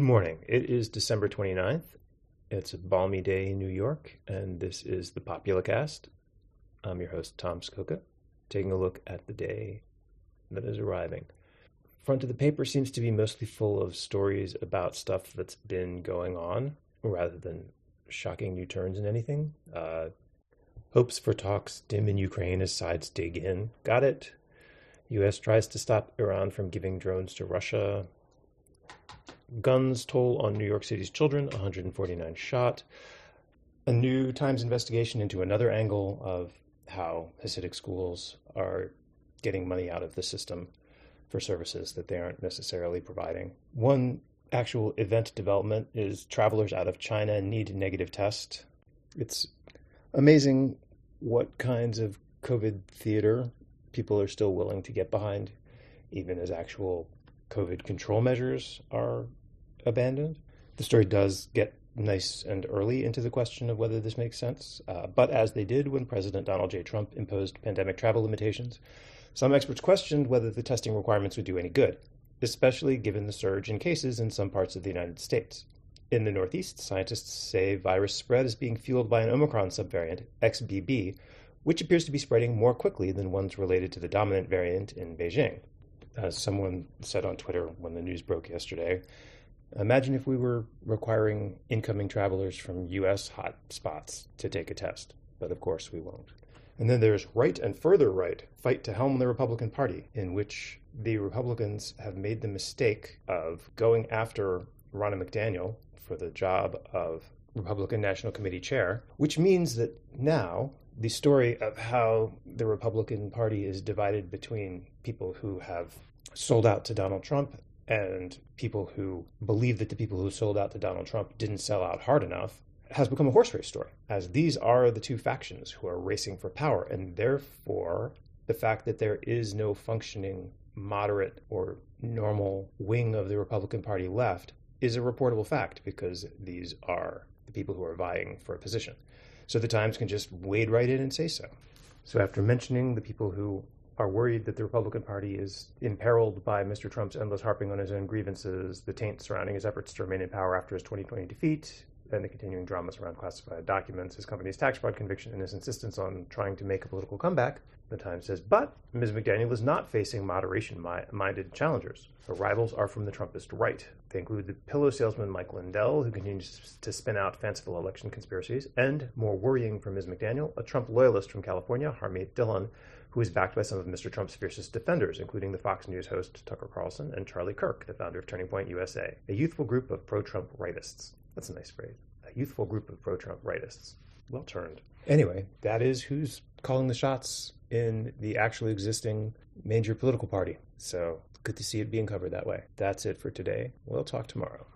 morning. It is December 29th. It's a balmy day in New York, and this is the Populacast. I'm your host, Tom Scocca, taking a look at the day that is arriving. Front of the paper seems to be mostly full of stories about stuff that's been going on rather than shocking new turns in anything. Uh, hopes for talks dim in Ukraine as sides dig in. Got it. U.S. tries to stop Iran from giving drones to Russia. Guns toll on New York City's children, 149 shot. A new Times investigation into another angle of how Hasidic schools are getting money out of the system for services that they aren't necessarily providing. One actual event development is travelers out of China need negative test. It's amazing what kinds of COVID theater people are still willing to get behind, even as actual COVID control measures are abandoned. The story does get nice and early into the question of whether this makes sense, uh, but as they did when President Donald J. Trump imposed pandemic travel limitations, some experts questioned whether the testing requirements would do any good, especially given the surge in cases in some parts of the United States. In the Northeast, scientists say virus spread is being fueled by an Omicron subvariant, XBB, which appears to be spreading more quickly than ones related to the dominant variant in Beijing. As someone said on Twitter when the news broke yesterday, imagine if we were requiring incoming travelers from US hot spots to take a test. But of course, we won't. And then there's right and further right, fight to helm the Republican Party, in which the Republicans have made the mistake of going after Ronna McDaniel for the job of Republican National Committee chair, which means that now the story of how the Republican Party is divided between people who have sold out to Donald Trump and people who believe that the people who sold out to Donald Trump didn't sell out hard enough has become a horse race story, as these are the two factions who are racing for power. And therefore, the fact that there is no functioning moderate or normal wing of the Republican Party left is a reportable fact because these are the people who are vying for a position. So the Times can just wade right in and say so. So after mentioning the people who are worried that the Republican Party is imperiled by Mr. Trump's endless harping on his own grievances, the taint surrounding his efforts to remain in power after his 2020 defeat, and the continuing dramas around classified documents, his company's tax fraud conviction, and his insistence on trying to make a political comeback, the Times says, but Ms. McDaniel is not facing moderation minded challengers. Her rivals are from the Trumpist right. They include the pillow salesman Mike Lindell, who continues to spin out fanciful election conspiracies, and, more worrying for Ms. McDaniel, a Trump loyalist from California, Harmeet Dillon, who is backed by some of Mr. Trump's fiercest defenders, including the Fox News host Tucker Carlson and Charlie Kirk, the founder of Turning Point USA, a youthful group of pro Trump rightists. That's a nice phrase. A youthful group of pro Trump rightists. Well turned. Anyway, that is who's calling the shots in the actually existing major political party. So good to see it being covered that way. That's it for today. We'll talk tomorrow.